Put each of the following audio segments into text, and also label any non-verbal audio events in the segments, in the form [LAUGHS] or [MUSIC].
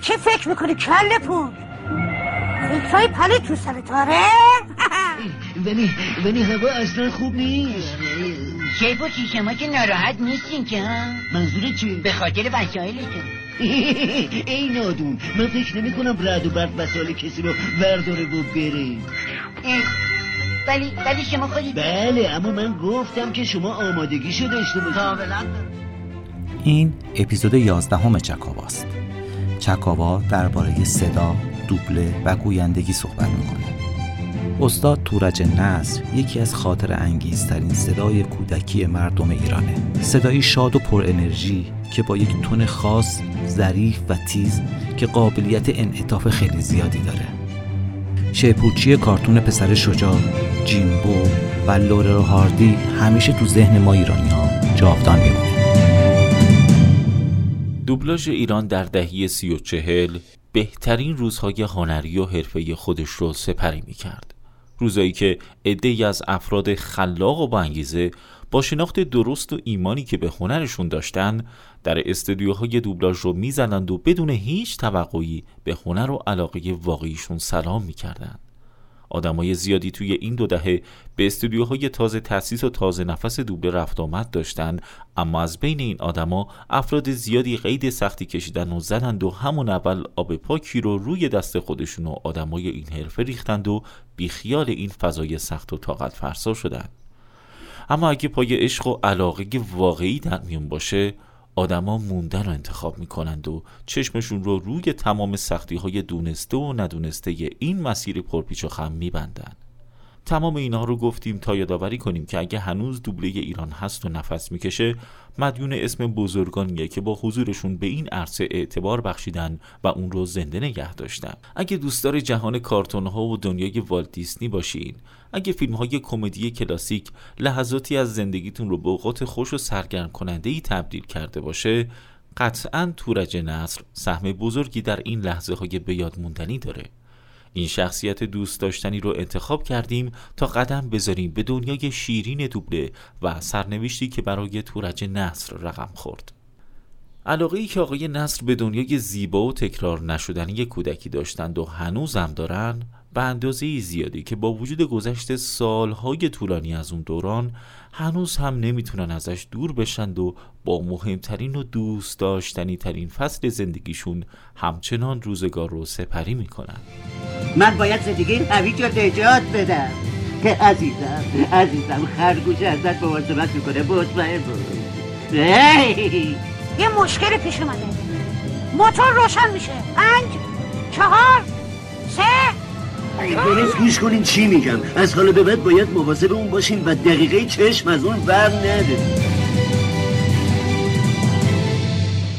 چه فکر می‌کنی کل پول فکرهای پلی تو سرت آره [LAUGHS] ولی ولی هوا اصلا خوب نیست. شیبوچی شما که ناراحت نیستین که ها؟ منظور چی؟ به خاطر وسایلتون. [LAUGHS] ای نادون من فکر نمی کنم رد و برد وسایل کسی رو ورداره و بره. ولی ولی شما خودی بله اما من گفتم که شما آمادگیشو داشته باشید این اپیزود یازدهم چکاواست چکاوا درباره صدا، دوبله و گویندگی صحبت می‌کنه. استاد تورج نصر یکی از خاطر انگیزترین صدای کودکی مردم ایرانه. صدایی شاد و پر انرژی که با یک تون خاص، ظریف و تیز که قابلیت انعطاف خیلی زیادی داره. شیپورچی کارتون پسر شجاع، جیمبو و لورر هاردی همیشه تو ذهن ما ایرانی ها جاودان میمونه. دوبلاژ ایران در دهی سی و چهل بهترین روزهای هنری و حرفه خودش رو سپری می کرد. روزایی که عدهای از افراد خلاق و با انگیزه با شناخت درست و ایمانی که به هنرشون داشتن در استودیوهای دوبلاژ رو می‌زنند و بدون هیچ توقعی به هنر و علاقه واقعیشون سلام می‌کردند. آدمای زیادی توی این دو دهه به استودیوهای تازه تأسیس و تازه نفس دوبله رفت آمد داشتن. اما از بین این آدما افراد زیادی قید سختی کشیدن و زدند و همون اول آب پاکی رو روی دست خودشون و آدمای این حرفه ریختند و بیخیال این فضای سخت و طاقت فرسا شدند اما اگه پای عشق و علاقه واقعی در میون باشه آدما موندن رو انتخاب می‌کنند و چشمشون رو روی تمام سختی های دونسته و ندونسته این مسیر پرپیچ و خم میبندن. تمام اینا رو گفتیم تا یادآوری کنیم که اگه هنوز دوبله ایران هست و نفس می‌کشه مدیون اسم بزرگانیه که با حضورشون به این عرصه اعتبار بخشیدن و اون رو زنده نگه داشتن. اگه دوستدار جهان کارتون ها و دنیای والت دیسنی باشین اگه فیلم های کمدی کلاسیک لحظاتی از زندگیتون رو به اوقات خوش و سرگرم کننده ای تبدیل کرده باشه قطعا تورج نصر سهم بزرگی در این لحظه های به یاد موندنی داره. این شخصیت دوست داشتنی رو انتخاب کردیم تا قدم بذاریم به دنیای شیرین دوبله و سرنوشتی که برای تورج نصر رقم خورد. علاقه ای که آقای نصر به دنیای زیبا و تکرار نشدنی کودکی داشتند و هنوزم دارن به اندازه زیادی که با وجود گذشت سالهای طولانی از اون دوران هنوز هم نمی‌تونن ازش دور بشند و با مهمترین و دوست داشتنی ترین فصل زندگیشون همچنان روزگار رو سپری می‌کنن. من باید زندگی هویج رو نجات بدم که عزیزم عزیزم خرگوش ازت مواظبت می‌کنه مطمئن بود یه مشکل پیش اومده. موتور روشن میشه. پنج چهار سه. درست گوش کنین چی میگم. از حالا به بعد باید مواظب اون باشین و دقیقه چشم از اون بر نده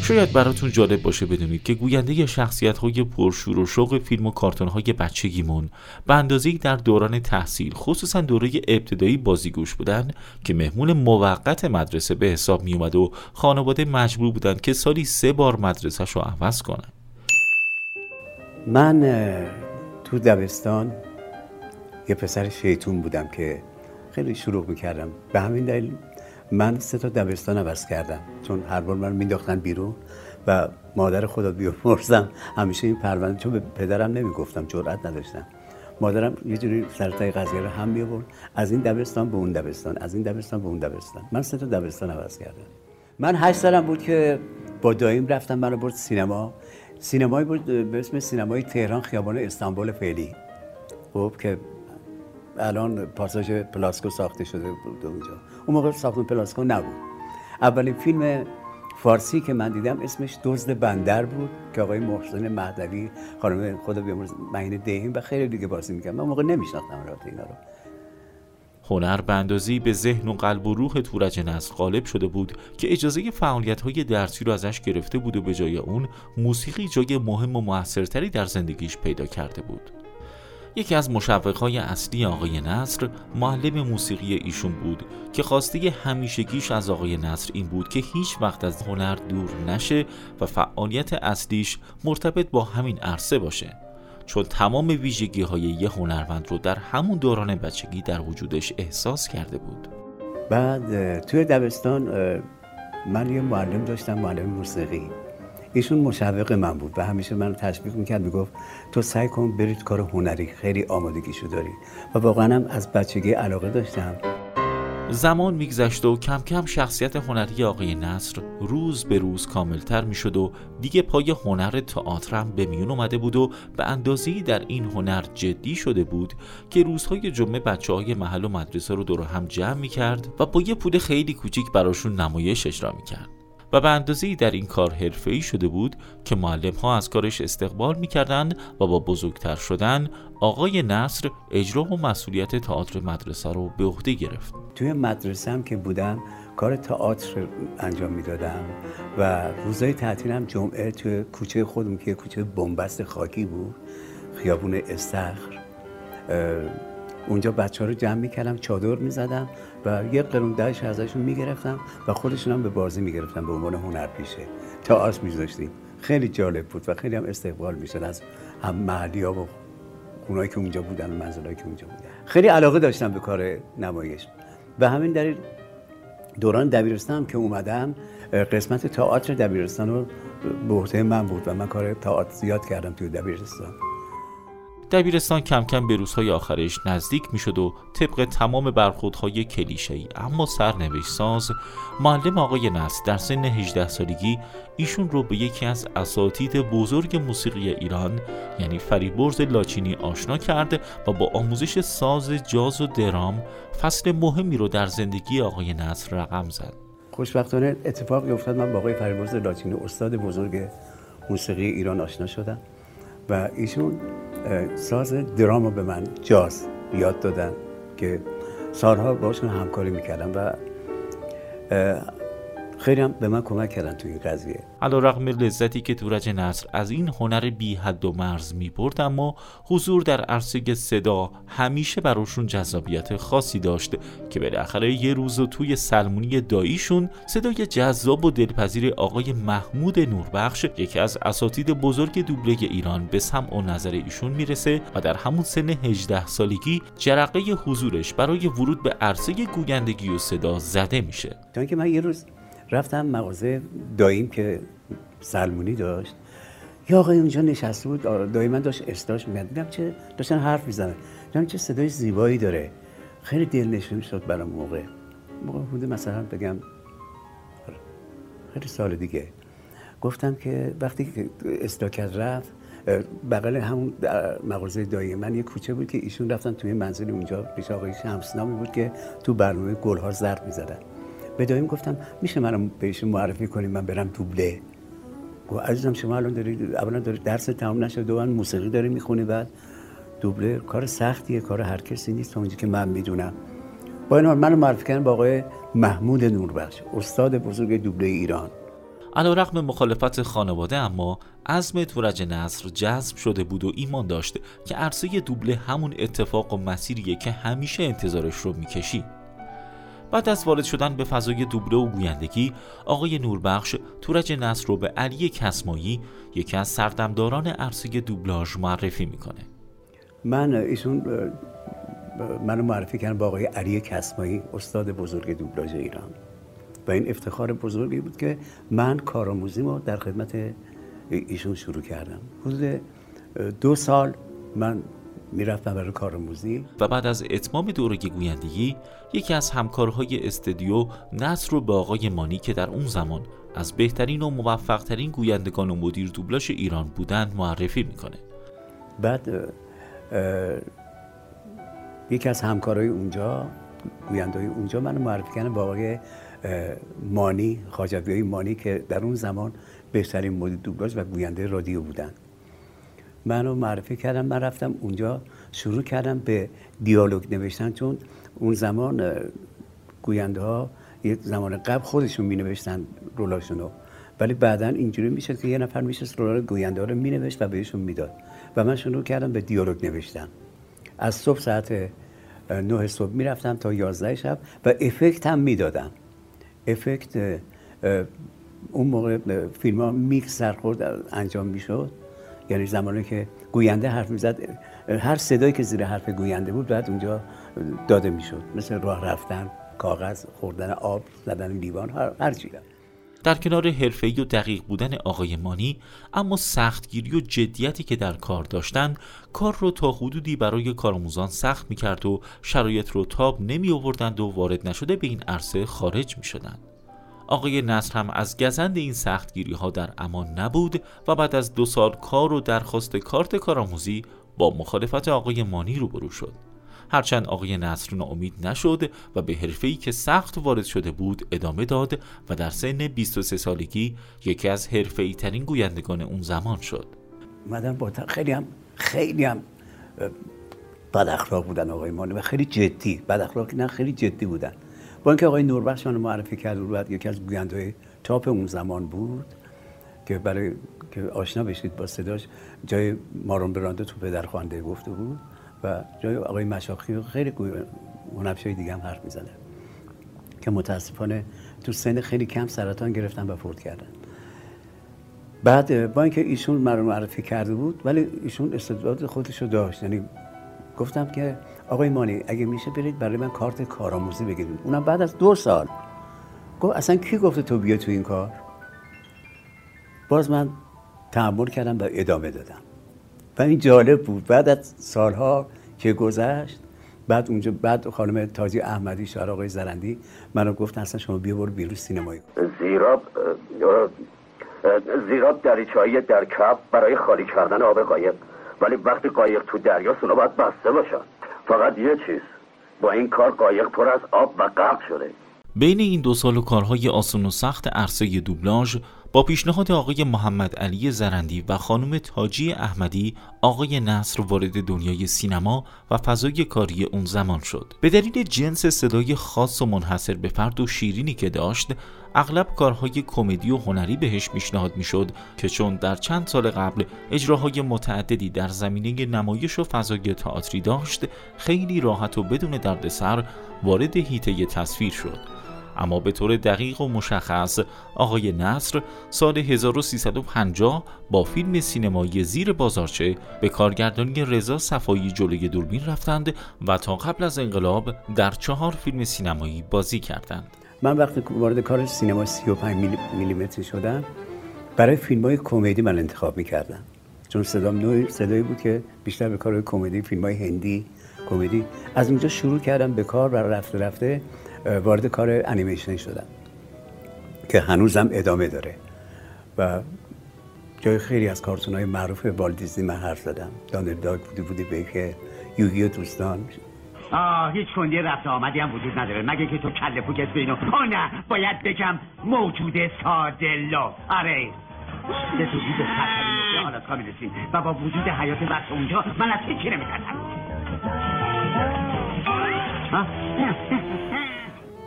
شاید براتون جالب باشه بدونید که گوینده شخصیت های پرشور و شوق فیلم و کارتون های بچگیمون به اندازه در دوران تحصیل خصوصا دوره ابتدایی بازیگوش بودن که مهمون موقت مدرسه به حساب می اومد و خانواده مجبور بودن که سالی سه بار مدرسهش رو عوض کنن. من تو دبستان یه پسر شیطون بودم که خیلی شروع می‌کردم. به همین دلیل من سه تا دبستان عوض کردم. چون هر بار من مینداختن بیرون و مادر خدا بیامرزم همیشه این پرونده چون به پدرم نمی‌گفتم جرئت نداشتم. مادرم یه جوری سرتای قضیه رو هم میآورد از این دبستان به اون دبستان از این دبستان به اون دبستان من سه تا دبستان عوض کردم. من هشت سالم بود که با دایم رفتم منو برد سینما. سینمایی بود به اسم سینمای تهران خیابان استانبول فعلی. خب که الان پاساژ پلاسکو ساخته شده بود اونجا اون موقع ساختمون پلاسکو نبود. اولین فیلم فارسی که من دیدم اسمش دزد بندر بود که آقای محسن مهدوی خانم خدا بیامرز مهین دیهیم و خیلی دیگه بازی می‌کرد من موقع نمیشناختم رابطه اینا رو. هنر به اندازه‌ای به ذهن و قلب و روح تورج نصر غالب شده بود که اجازه فعالیت های درسی رو ازش گرفته بود و به جای اون موسیقی جای مهم و موثرتری در زندگیش پیدا کرده بود. یکی از مشوقهای اصلی آقای نصر معلم موسیقی ایشون بود که خواسته همیشگیش از آقای نصر این بود که هیچ وقت از هنر دور نشه و فعالیت اصلیش مرتبط با همین عرصه باشه. چون تمام ویژگی های یه هنرمند رو در همون دوران بچگی در وجودش احساس کرده بود. بعد توی دبستان من یه معلم داشتم معلم موسیقی. ایشون مشوق من بود و همیشه من تشویق می‌کرد می‌گفت تو سعی کن برید کار هنری خیلی آمادگیشو داری و واقعا هم از بچگی علاقه داشتم. زمان میگذشت و کم کم شخصیت هنری آقای نصر روز به روز کاملتر می‌شد و دیگه پای هنر تئاترم به میون اومده بود و به اندازه‌ای در این هنر جدی شده بود که روزهای جمعه بچه های محل و مدرسه رو دور هم جمع می‌کرد و با یه پول خیلی کوچیک براشون نمایش اجرا می‌کرد. و به اندازه در این کار ای شده بود که معلم ها از کارش استقبال می‌کردند و با بزرگتر شدن آقای نصر اجرا و مسئولیت تئاتر مدرسه رو به عهده گرفت. توی مدرسه هم که بودم کار تئاتر انجام می‌دادم و روزای تعطیلم جمعه توی کوچه خودم که کوچه بنبست خاکی بود خیابون استخر اونجا بچه ها رو جمع می‌کردم چادر می‌زدم و یه قرون دهش ازشون می‌گرفتم و خودشون هم به بازی می‌گرفتم به عنوان هنر پیشه. تا آس میذاشتیم خیلی جالب بود و خیلی هم استقبال می‌شد از هم محلی ها و خونایی که اونجا بودن و منزلایی که اونجا بودن. خیلی علاقه داشتم به کار نمایش. به همین دلیل دوران دبیرستان که اومدم قسمت تئاتر دبیرستان رو به من بود و من کار تئاتر زیاد کردم توی دبیرستان. دبیرستان کم کم به روزهای آخرش نزدیک می‌شد و طبق تمام برخوردهای ای اما سرنوشت ساز معلم آقای نصر در سن 18 سالگی ایشون رو به یکی از اساتید بزرگ موسیقی ایران یعنی فریبرز لاچینی آشنا کرد و با آموزش ساز جاز و درام فصل مهمی رو در زندگی آقای نصر رقم زد. خوشبختانه اتفاقی افتاد. من با آقای فریبرز لاچینی استاد بزرگ موسیقی ایران آشنا شدم. و ایشون ساز درام به من جاز یاد دادن که سالها باشون همکاری می‌کردم و خیلی هم به من کمک کردن توی این قضیه. علا رقم لذتی که تورج نصر از این هنر بی حد و مرز می برد اما حضور در عرصه صدا همیشه براشون جذابیت خاصی داشت که بالاخره یه روز و توی سلمونی داییشون صدای جذاب و دلپذیر آقای محمود نوربخش یکی از اساتید بزرگ دوبله ایران به سمع و نظر ایشون می‌رسه و در همون سن 18 سالگی جرقه حضورش برای ورود به عرصه گویندگی و صدا زده میشه. تا اینکه من یه روز رفتم مغازه داییم که سلمونی داشت. یا آقای اونجا نشسته بود دایی من داشت استاش میگن دیدم چه داشتن حرف می‌زنن. دیدم چه صدای زیبایی داره. خیلی دلنشین شد برام موقع. موقع بوده مثلا بگم خیلی سال دیگه. گفتم که وقتی که استاکت رفت بغل همون مغازه دایی من یه کوچه بود که ایشون رفتن توی منزل اونجا پیش آقای شمسنامی بود که تو برنامه گلها زرد می‌زدن. به دایم گفتم میشه منم بهش معرفی کنیم من برم دوبله؟ گفت عزیزم شما الان دارید اولا دارید درس تمام نشده دوان موسیقی داری می‌خونی بعد دوبله کار سختیه کار هر کسی نیست تا که من می‌دونم. با این حال منو معرفی کردن با آقای محمود نوربخش استاد بزرگ دوبله ایران. علا رقم مخالفت خانواده اما عزم تورج نصر جذب شده بود و ایمان داشت که عرصه دوبله همون اتفاق و مسیریه که همیشه انتظارش رو می‌کشید بعد از وارد شدن به فضای دوبله و گویندگی آقای نوربخش تورج نصر رو به علی کسمایی یکی از سردمداران عرصه دوبلاژ معرفی می‌کنه. من ایشون منو معرفی کردن با آقای علی کسمایی استاد بزرگ دوبلاژ ایران. و این افتخار بزرگی بود که من کارآموزیمو در خدمت ایشون شروع کردم. حدود دو سال من می‌رفتم برای کارآموزی و بعد از اتمام دوره گویندگی یکی از همکارهای استودیو نصر رو به آقای مانی که در اون زمان از بهترین و موفقترین گویندگان و مدیر دوبلاژ ایران بودند معرفی می‌کنه. بعد یکی از همکارای اونجا گویندهای اونجا من معرفی کردن با آقای مانی خاجوی مانی که در اون زمان بهترین مدیر دوبلاژ و گوینده رادیو بودن. منو معرفی کردم من رفتم اونجا شروع کردم به دیالوگ نوشتن چون اون زمان گوینده ها یک زمان قبل خودشون می نوشتن رولاشونو. ولی بعدا اینجوری می‌شد که یه نفر میشه رول گوینده ها رو می نوشت و بهشون می‌داد. و من شروع کردم به دیالوگ نوشتن. از صبح ساعت نه صبح می‌رفتم تا یازده شب و افکت هم می‌دادم. افکت اون موقع فیلم ها میکس سرخورد انجام می‌شد. یعنی زمانی که گوینده حرف می‌زد هر صدایی که زیر حرف گوینده بود بعد اونجا داده می‌شد مثل راه رفتن کاغذ خوردن آب زدن لیوان هر, هر چی در کنار حرفه‌ای و دقیق بودن آقای مانی اما سختگیری و جدیتی که در کار داشتند کار رو تا حدودی برای کارآموزان سخت می‌کرد و شرایط رو تاب نمی آوردند و وارد نشده به این عرصه خارج می شدند. آقای نصر هم از گزند این سختگیری ها در امان نبود و بعد از دو سال کار و درخواست کارت کارآموزی با مخالفت آقای مانی روبرو شد. هرچند آقای نصر ناامید نشد و به حرفه‌ای که سخت وارد شده بود ادامه داد و در سن 23 سالگی یکی از حرفه‌ای ترین گویندگان اون زمان شد. اومدن با خیلی هم خیلی هم بد اخلاق بودن آقای مانی و خیلی جدی بد اخلاق نه خیلی جدی بودن با اینکه آقای نوربخش من معرفی کرد بعد یکی از گویندهای تاپ اون زمان بود که برای که آشنا بشید با صداش جای مارون برانده تو پدر خوانده گفته بود و جای آقای مشاخی و خیلی هنرپیشه‌های دیگه هم حرف می‌زنه که متاسفانه تو سن خیلی کم سرطان گرفتن و فوت کردن. بعد با اینکه ایشون من رو معرفی کرده بود ولی ایشون استعداد خودش رو داشت. یعنی گفتم که آقای مانی اگه میشه برید برای من کارت کارآموزی بگیرید. اونم بعد از دو سال. گفت اصلا کی گفته تو بیا تو این کار؟ باز من تحمل کردم و ادامه دادم. و این جالب بود. بعد از سالها که گذشت بعد اونجا بعد خانم تاجی احمدی شهر آقای زرندی منو گفتن اصلا شما بیا برو بیرون سینمایی. زیراب زیراب دریچه‌ای در کب برای خالی کردن آب قایق. ولی وقتی قایق تو دریاست اونا باید بسته باشن فقط یه چیز. با این کار قایق پر از آب و غرق شده. بین این دو سال و کارهای آسان و سخت عرصه دوبلاژ با پیشنهاد آقای محمد علی زرندی و خانم تاجی احمدی آقای نصر وارد دنیای سینما و فضای کاری اون زمان شد. به دلیل جنس صدای خاص و منحصر به فرد و شیرینی که داشت اغلب کارهای کمدی و هنری بهش پیشنهاد می‌شد که چون در چند سال قبل اجراهای متعددی در زمینه نمایش و فضای تئاتری داشت خیلی راحت و بدون دردسر وارد هیته تصویر شد. اما به طور دقیق و مشخص آقای نصر سال 1350 با فیلم سینمایی زیر بازارچه به کارگردانی رضا صفایی جلوی دوربین رفتند و تا قبل از انقلاب در چهار فیلم سینمایی بازی کردند. من وقتی وارد کار سینما 35 میلی- میلیمتری شدم برای فیلم های کمدی من انتخاب می‌کردم. چون صدام نوع صدایی بود که بیشتر به کار کمدی فیلم های هندی کمدی. از اونجا شروع کردم به کار و رفته رفته وارد کار انیمیشن شدم که هنوزم ادامه داره و جای خیلی از کارتون های معروف والت دیزنی من حرف زدم. دانل داگ به که یوگی و دوستان. آه هیچ کندی رفت آمدی هم وجود نداره. مگه که تو کله پوکت بینو آه نه باید بگم موجود سادلو آره. به وجود سرترین نقطه. آلاسکا می‌رسیم و با وجود حیات وقت اونجا. من از هیچی نمیترسم؟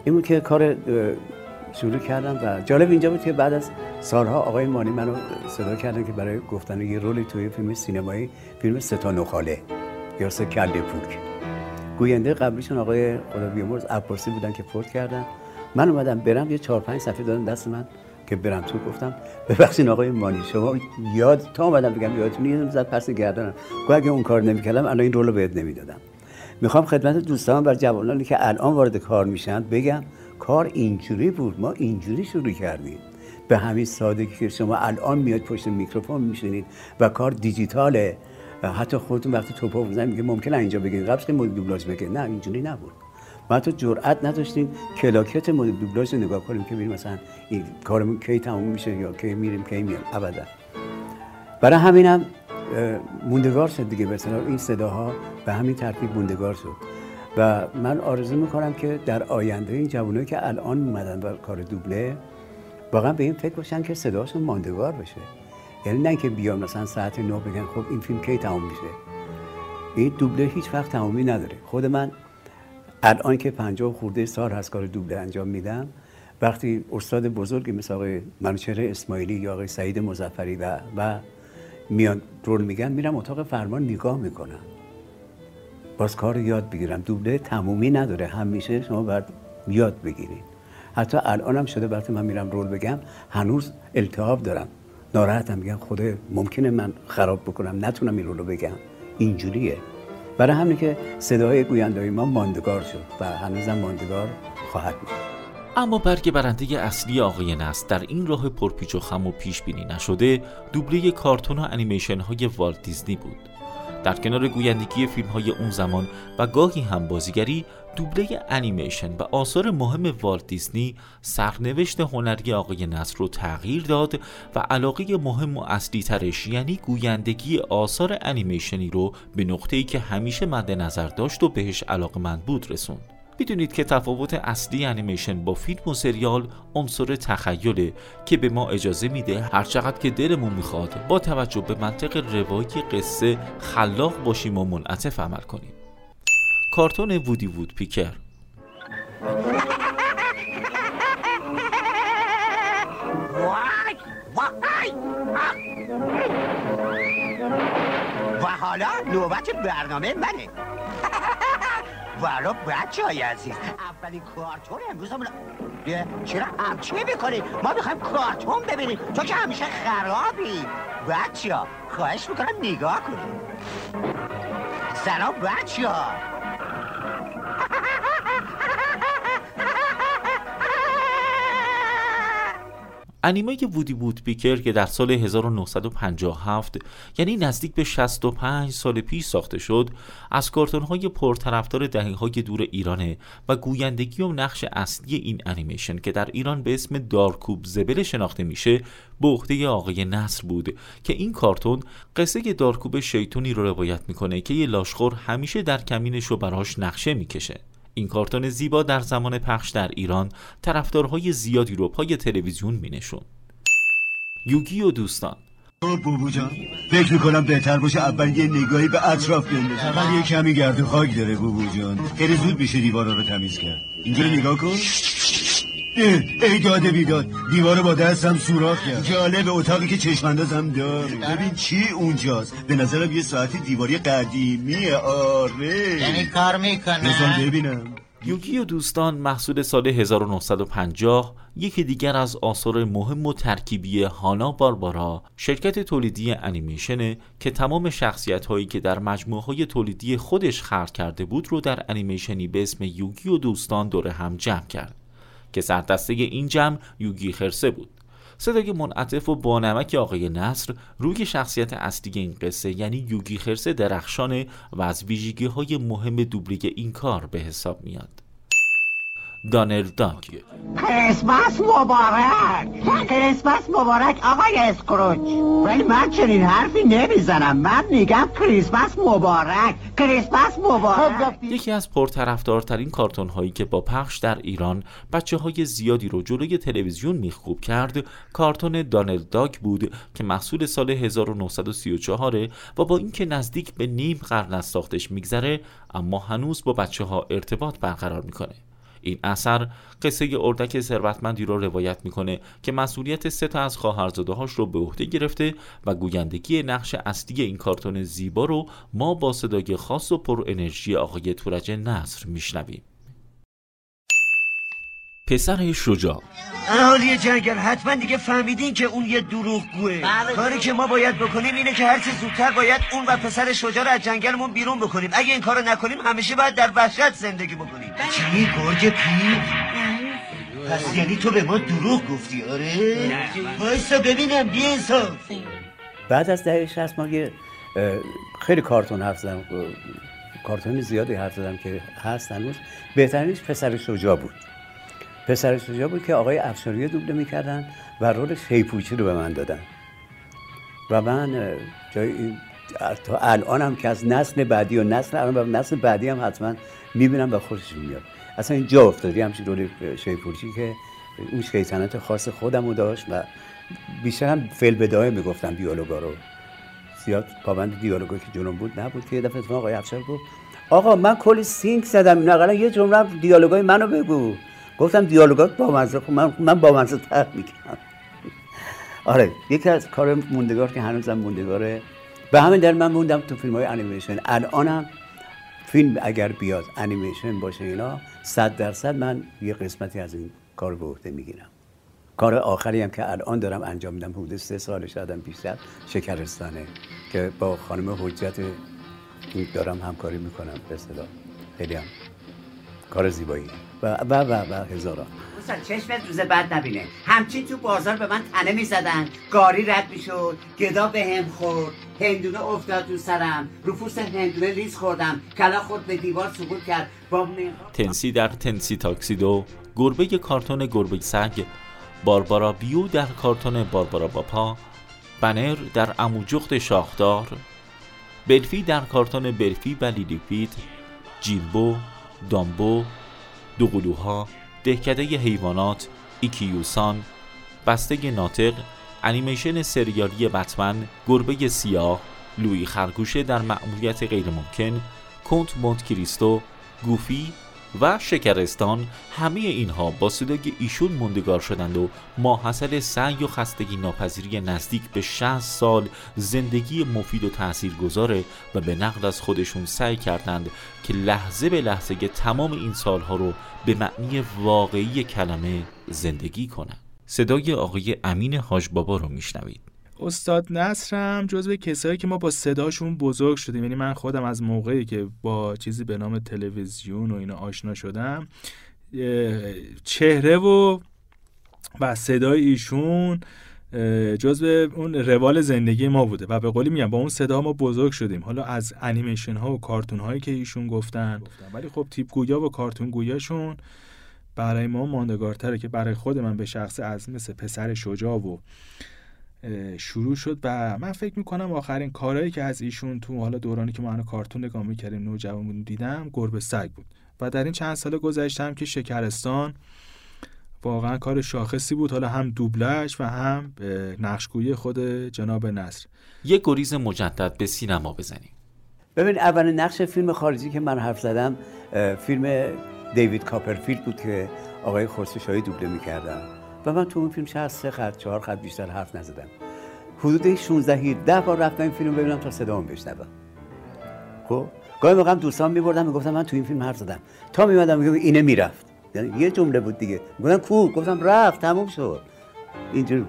این بود که کار شروع کردم و جالب اینجا بود که بعد از سالها آقای مانی منو صدا کردن که برای گفتن یه رولی توی فیلم سینمایی فیلم ستا نخاله یا سه کله پوک. گوینده قبلیشون آقای خدا بیامرز عباسی بودن که فوت کردن. من اومدم برم یه چهار پنج صفحه دادن دست من که برم تو گفتم. ببخشید آقای مانی شما یاد تا اومدم بگم یادتون یه زد پس گردنم. گفت اگه اون کار نمی‌کردم الان این رولو بهت نمی‌دادم. می‌خوام خدمت دوستان و جوانانی که الان وارد کار میشن بگم کار اینجوری بود. ما اینجوری شروع کردیم. به همین سادگی که شما الان میاد پشت میکروفون میشینید و کار دیجیتاله. حتی خودتون وقتی توپا بزنید میگه ممکنه اینجا بگید قبلش که مدل دوبلاژ نه اینجوری نبود. ما حتی جرئت نداشتیم کلاکت مدل دوبلاژ رو نگاه کنیم که ببینیم مثلا این کارمون کی تموم میشه یا کی میریم کی میام ابدا. برای همینم موندگار شد دیگه. مثلا این صداها به همین ترتیب موندگار شد. و من آرزو می‌کنم که در آینده این جوانایی که الان اومدن و کار دوبله واقعا به این فکر باشن که صداشون ماندگار بشه. یعنی نه که بیان مثلا ساعت نه بگن خب این فیلم کی تموم میشه. این دوبله هیچ وقت تمامی نداره. خود من الان که پنجاه خورده سال هست کار دوبله انجام میدم وقتی استاد بزرگی مثل آقای منوچهر اسماعیلی یا آقای سعید مزفری و و میان رول میگن میرم اتاق فرمان نگاه می‌کنم. باز کار یاد بگیرم. دوبله تمومی نداره. همیشه شما باید یاد بگیرید. حتی الان هم شده وقتی من میرم رول بگم هنوز التهاب دارم. ناراحتم. میگم خدا ممکنه من خراب بکنم. نتونم این رولو بگم. اینجوریه. برای همین که صدای گویندهای ما ماندگار شد و هنوزم ماندگار خواهد بود. اما برگ برنده اصلی آقای نست در این راه پرپیچ و خم و پیش بینی نشده دوبله کارتون و انیمیشن های والت دیزنی بود. در کنار گویندگی فیلم های اون زمان و گاهی هم بازیگری دوبله انیمیشن و آثار مهم والت دیزنی سرنوشت هنری آقای نصر رو تغییر داد و علاقه مهم و اصلی ترش یعنی گویندگی آثار انیمیشنی رو به نقطه‌ای که همیشه مد نظر داشت و بهش علاقمند بود رسوند. می‌دونید که تفاوت اصلی انیمیشن با فیلم و سریال عنصر تخیله که به ما اجازه میده هر چقدر که دلمون می‌خواد با توجه به منطق روایی قصه خلاق باشیم و منعطف عمل کنیم. کارتون وودی وود پیکر. و حالا نوبت برنامه منه. [LAUGHS] والا بچه های عزیز. اولین کارتون امروز چرا همچه می‌کنی؟ ما می‌خوایم کارتون ببینیم. تو که همیشه خرابی. بچه ها خواهش می‌کنم نگاه کنیم سلام بچه ها انیمه وودی وود پیکر که در سال 1957 یعنی نزدیک به 65 سال پیش ساخته شد از کارتون های پرطرفدار دهه های دور ایرانه و گویندگی و نقش اصلی این انیمیشن که در ایران به اسم دارکوب زبل شناخته میشه به عهده آقای نصر بود که این کارتون قصه دارکوب شیطونی رو روایت می‌کنه که یه لاشخور همیشه در کمینش رو براش نقشه می‌کشه. این کارتون زیبا در زمان پخش در ایران طرفدارهای زیادی رو پای تلویزیون مینشون. یوگی و دوستان بوبو جان فکر می‌کنم بهتر باشه اول یه نگاهی به اطراف بندازی اول یه کمی گرد و خاک داره بوبو جان. خیلی زود میشه دیوارا رو تمیز کرد. اینجا نگاه کن. ای داده بیداد دیوار با دستم سوراخ کرد. جالب اتاقی که چشماندازم داره. ببین چی اونجاست. به نظرم یه ساعت دیواری قدیمیه آره. یعنی کار می‌کنه؟ بزن ببینم. یوگی و دوستان محصول سال 1950 یکی دیگر از آثار مهم و ترکیبی هانا باربارا شرکت تولیدی انیمیشنه که تمام شخصیت هایی که در مجموعه های تولیدی خودش خلق کرده بود رو در انیمیشنی به اسم یوگی و دوستان دور هم جمع کرد. که سردسته این جمع یوگی خرسه بود. صدای منعطف و بانمک آقای نصر روی شخصیت اصلی این قصه یعنی یوگی خرسه درخشانه و از ویژگی های مهم دوبلیگ این کار به حساب میاد. دانل داگ کریسمس مبارک! کریسمس مبارک آقای اسکروچ. ولی من چنین حرفی نمی‌زنم. من میگم کریسمس مبارک. کریسمس مبارک! یکی از پرطرفدارترین کارتون هایی که با پخش در ایران بچه های زیادی رو جلوی تلویزیون میخوب کرد کارتون دانل داگ بود که محصول سال 1934 و با اینکه نزدیک به نیم قرن از ساختش میگذره اما هنوز با بچه ها ارتباط برقرار می‌کنه. این اثر قصه اردک ثروتمندی رو روایت می‌کنه که مسئولیت سه تا از خواهرزاده هاش رو به عهده گرفته و گویندگی نقش اصلی این کارتون زیبا رو ما با صدای خاص و پر انرژی آقای تورج نصر میشنویم. پسر شجاع. اهالی جنگل حتما دیگه فهمیدین که اون یه دروغگوه. کاری که ما باید بکنیم اینه که هرچی زودتر باید اون و پسر شجاع رو از جنگلمون بیرون بکنیم. اگه این کارو نکنیم همیشه باید در وحشت زندگی بکنیم. چی گرگ پیر؟ پس یعنی تو به ما دروغ گفتی آره؟ وایسا ببینم بی انصاف. بعد از دهه 60 ما یه خیلی کارتون حرف زدم کارتون زیادی حرف زدم که هست هنوز. بهترینش پسر شجاع بود. پسر شجاع بود که آقای افشاری دوبله می‌کردن و رول شیپوچی رو به من دادن. و من جای تا الان که از نسل بعدی و نسل الان و نسل بعدی هم حتما می‌بینم و خوششون میاد. اصلا این جا افتادی همچین رول شیپورچی که اون شیطنت خاص خودم رو داشت و بیشتر هم فیل بدایه می‌گفتم دیالوگا رو. زیاد پابند دیالوگا که جلوم بود نبود که یه دفعه آقای افشار گفت آقا من کلی سینک زدم این اقلا یه جمله دیالوگای منو بگو. گفتم دیالوگات با منزه خب من, من با منزه تر میگم آره یکی از کار موندگار که هنوزم موندگاره. به همین در من موندم تو فیلم های انیمیشن. الانم فیلم اگر بیاد انیمیشن باشه اینا صد درصد من یه قسمتی از این کار به عهده می‌گیرم. کار آخری هم که الان دارم انجام میدم حدود سه سال شدم بیشتر شکرستانه. که با خانم حجت دارم همکاری می‌کنم به اصطلاح خیلی هم کار زیبایی و و و, و هزاران. دوستان چشمت روز بعد نبینه. همچین تو بازار به من تنه می‌زدن. گاری رد می‌شد. گدا به هم خورد. هندونه افتاد تو سرم. رو پوست هندونه ریز خوردم. کلا خورد به دیوار سقوط کرد. با تنسی در تنسی تاکسیدو. گربه کارتون گربه سگ. باربارا بیو در کارتون باربارا باپا بنر در اموجخت شاخدار. بلفی در کارتون بلفی و لیلیپید جیمبو دامبو دوقلوها دهکده حیوانات ایکیوسان بسته ناطق انیمیشن سریالی بتمن گربه سیاه لوی خرگوشه در مأموریت غیرممکن کنت مونت کریستو گوفی و شکرستان همه اینها با صدای ایشون موندگار شدند و ماحصل سعی و خستگی ناپذیری نزدیک به 60 سال زندگی مفید و تاثیرگذاره و به نقل از خودشون سعی کردند که لحظه به لحظه تمام این سالها رو به معنی واقعی کلمه زندگی کنند. صدای آقای امین حاج بابا رو میشنوید. استاد نصرم جزو کسایی که ما با صداشون بزرگ شدیم. یعنی من خودم از موقعی که با چیزی به نام تلویزیون و اینا آشنا شدم چهره و و صدای ایشون جزو اون روال زندگی ما بوده. و به قولی میگم با اون صدا ما بزرگ شدیم. حالا از انیمیشن ها و کارتون هایی که ایشون گفتن. ولی خب تیپ گویا و کارتون گویاشون برای ما ماندگارتره که برای خود من به شخص از مثل پسر شجاع و شروع شد و من فکر می‌کنم آخرین کارهایی که از ایشون تو حالا دورانی که ما کارتون نگاه می‌کردیم نوجوان دیدم گربه سگ بود. و در این چند سال گذشتم که شکرستان واقعا کار شاخصی بود. حالا هم دوبلش و هم نقشگویی خود جناب نصر. یه گریز مجدد به سینما بزنیم. ببین اول نقش فیلم خارجی که من حرف زدم فیلم دیوید کاپرفیلد بود که آقای خورسشاهی دوبله می‌کردم و من تو اون فیلم شاید سه خط چهار خط بیشتر حرف نزدم. حدود 16 17 بار رفتم این فیلم ببینم تا صدامو بشنوم. خب؟ گاهی موقع دوستان میبردم می‌گفتم من تو این فیلم حرف زدم. تا میمدم میگم اینه می‌رفت. یعنی یه جمله بود دیگه. گفتم کو؟ گفتم رفت تموم شد. اینجوری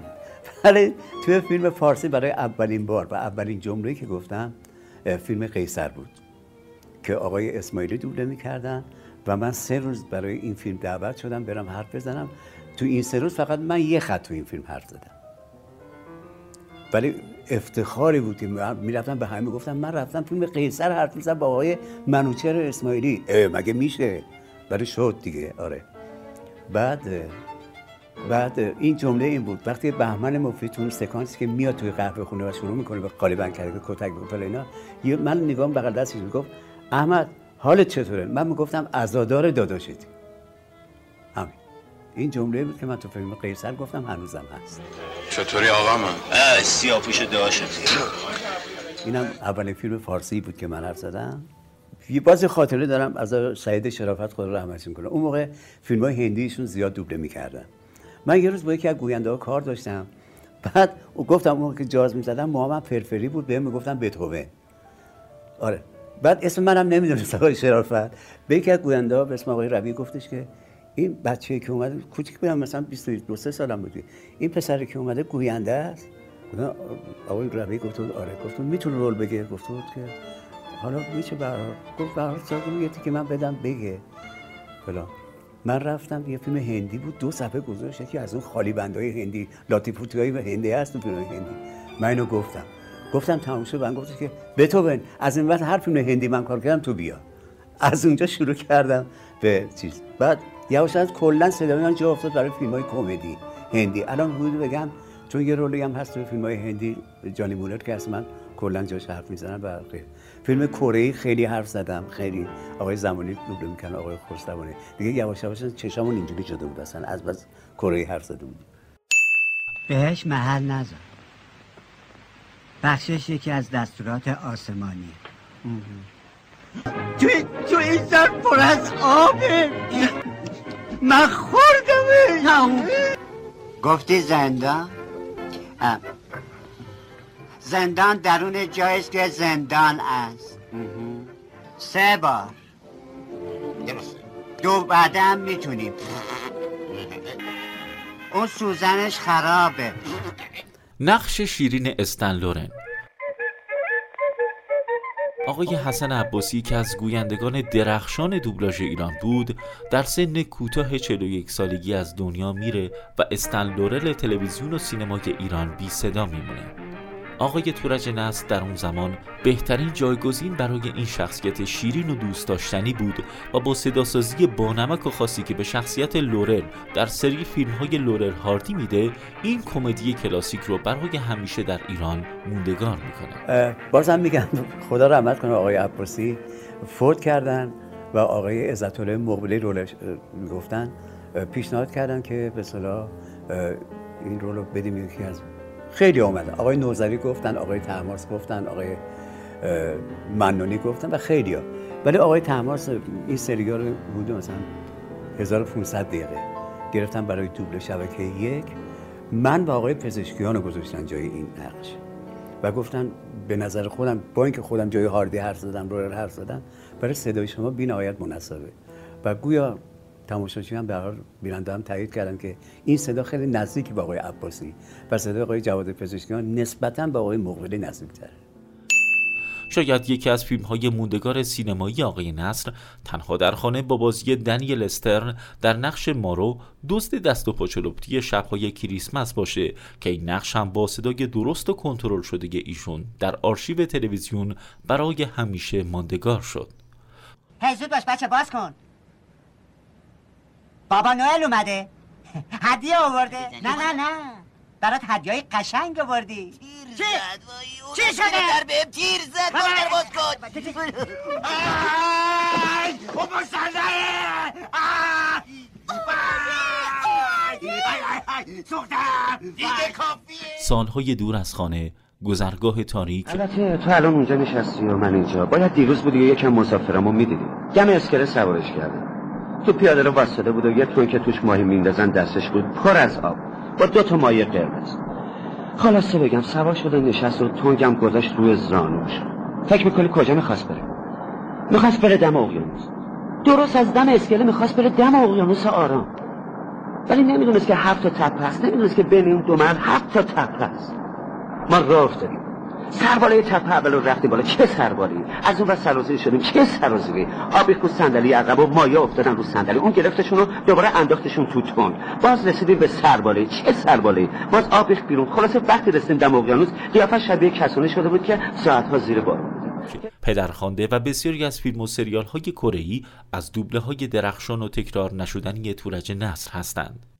ولی توی فیلم فارسی برای اولین بار و اولین جمله که گفتم فیلم قیصر بود که آقای اسماعیلی دوبله می‌کردن و من سه روز برای این فیلم دعوت شدم برم حرف بزنم. تو این سه روز فقط من یه خط تو این فیلم حرف زدم. ولی افتخاری بود که می‌رفتم به همه گفتم من رفتم فیلم قیصر حرف می‌زدم با آقای منوچر اسماعیلی. مگه میشه؟ ولی شد دیگه آره. بعد بعد این جمله این بود. وقتی بهمن مفید تو سکانسی که میاد توی قهوه خونه و شروع می‌کنه به قالیبن کرده کتک بکنه اینا من نگام بغل دستش می‌گفت احمد حالت چطوره؟ من می‌گفتم عزادار داداشتی این جمله بود که من تو فیلم قیصر گفتم هنوزم هست. چطوری آقا من؟ سیاپوش داشتی اینم اولین فیلم فارسی بود که من حرف زدم. یه باز خاطره دارم از سعید شرافت خود رحمت کنه. اون موقع فیلم های هندیشون زیاد دوبله می‌کردن. من یه روز با یکی از گوینده ها کار داشتم. بعد او گفتم اون موقع که جاز می‌زدم محمد فرفری بود بهم می‌گفتم بتهوون. آره. بعد اسم منم نمی‌دونست آقای شرافت. به یکی از گوینده ها به اسم آقای ربی گفتش که این بچه که اومده کوچیک بودم مثلا 22 سه سالم بود. این پسری که اومده گوینده است. آقای ربی گفت آره. گفت می‌تونه رول بگه گفت که حالا میشه برای گفت برای یه که من بدم بگه. فلان. من رفتم یه فیلم هندی بود. دو صفحه گذاشت. که از اون خالی بندای هندی. لاتیپوتی های هندی هست فیلم هندی. من اینو گفتم. گفتم تموم شد. من گفت که بتوون از این وقت هر فیلم هندی من کار کردم تو بیا. از اونجا شروع کردم به چیز. بعد یواش از کلا صدای من جا افتاد برای فیلم های کمدی هندی. الان حدود بگم چون یه رولی هم هست تو فیلم های هندی جانی مولر که از من کلا جاش حرف می‌زنم و خیلی فیلم کره خیلی حرف زدم خیلی. آقای زمانی دوبله می‌کنه آقای خوشتوانی دیگه یواش یواش چشمون اینجوری شده بود اصلا از بس کره حرف زده بود. بهش محل نذار. بخشش یکی از دستورات آسمانی. تو تو این سر پر از آبه. من خوردمه گفتی زندان؟ زندان درون جایی است که زندان است. سه بار. دو بعدم می‌تونیم. اون سوزنش خرابه. نقش شیرین استن لورن. آقای حسن عباسی که از گویندگان درخشان دوبلاژ ایران بود در سن کوتاه 41 سالگی از دنیا میره و استن لورل تلویزیون و سینمای ایران بی صدا میمونه. آقای تورج نصر در اون زمان بهترین جایگزین برای این شخصیت شیرین و دوست داشتنی بود و با صداسازی بانمک و خاصی که به شخصیت لورل در سری فیلم های لورل هاردی میده این کمدی کلاسیک رو برای همیشه در ایران موندگار می‌کنه. بازم میگم خدا رحمت کنه آقای عباسی. فوت کردن و آقای عزت الله مقبلی رولش گفتن پیشنهاد کردن که به صلاح این رول رو بدیم یکی از خیلی آمده آقای نوذری گفتن آقای طهماسب گفتن آقای منونی گفتن و خیلی ها. ولی آقای تحمارس این سریال رو بوده مثلا 1500 دقیقه. گرفتن برای دوبله شبکه یک. من و آقای پزشکیان رو گذاشتن جای این نقش. و گفتن به نظر خودم با اینکه خودم جای هاردی حرف زدم رو حرف زدم برای صدای شما بی نهایت مناسبه. و گویا تماشاچی هم به حال بیننده هم تایید کردن که این صدا خیلی نزدیکی به آقای عباسی. و صدای آقای جواد پزشکیان نسبتا به آقای مقبلی نزدیک‌تره شاید یکی از فیلم های موندگار سینمایی آقای نصر تنها در خانه با بازی دنیل استرن در نقش مارو دزد دست و پاچلوپتی شبهای کریسمس باشه که این نقش هم با صدای درست و کنترل شده ایشون در آرشیو تلویزیون برای همیشه ماندگار شد. هی زود باش بچه باز کن. بابا نوئل اومده. هدیه آورده. نه نه نه. برات هدیه های قشنگ آوردی. چی؟ چی شده؟ در بهم تیر زد در باز کن. او مسلحه سالهای دور از خانه گذرگاه تاریک. البته تو الان اونجا نشستی و من اینجا. باید دیروز بودی و یکم مسافرمو می‌دیدی. گم اسکله سوارش کردم. تو پیاده رو واسطه بود و یه تون که توش ماهی میندازن دستش بود پر از آب. با دو تا مایه قرمز. خلاصه بگم سوار شده نشست و تونگم گذاشت روی زانوش. فکر می‌کنی کجا می‌خواست بره؟ می‌خواست بره دم اقیانوس. درست از دم اسکله می‌خواست بره دم اقیانوس آرام. ولی نمی‌دونست که هفت تا تپه هست نمی‌دونست که بین اون دو مرد هفت تا تپه هست ما راه افتادیم سرباله تپه اول رفتیم بالا. چه سربالی از اون و سرازیری شدیم. چه سرازیری؟ آبی خود صندلی عقب و مایه افتادن رو صندلی. اون گرفتشون رو دوباره انداختشون تو تون. باز رسیدیم به سرباله چه سرباله باز آب ریخت بیرون. خلاصه وقتی رسیدیم دم اقیانوس قیافش شبیه کسانی شده بود که ساعتها زیر بوده پدرخوانده و بسیاری از فیلم و سریال های کره از دوبله های درخشان و تکرار نشدنی تورج نصر هستند.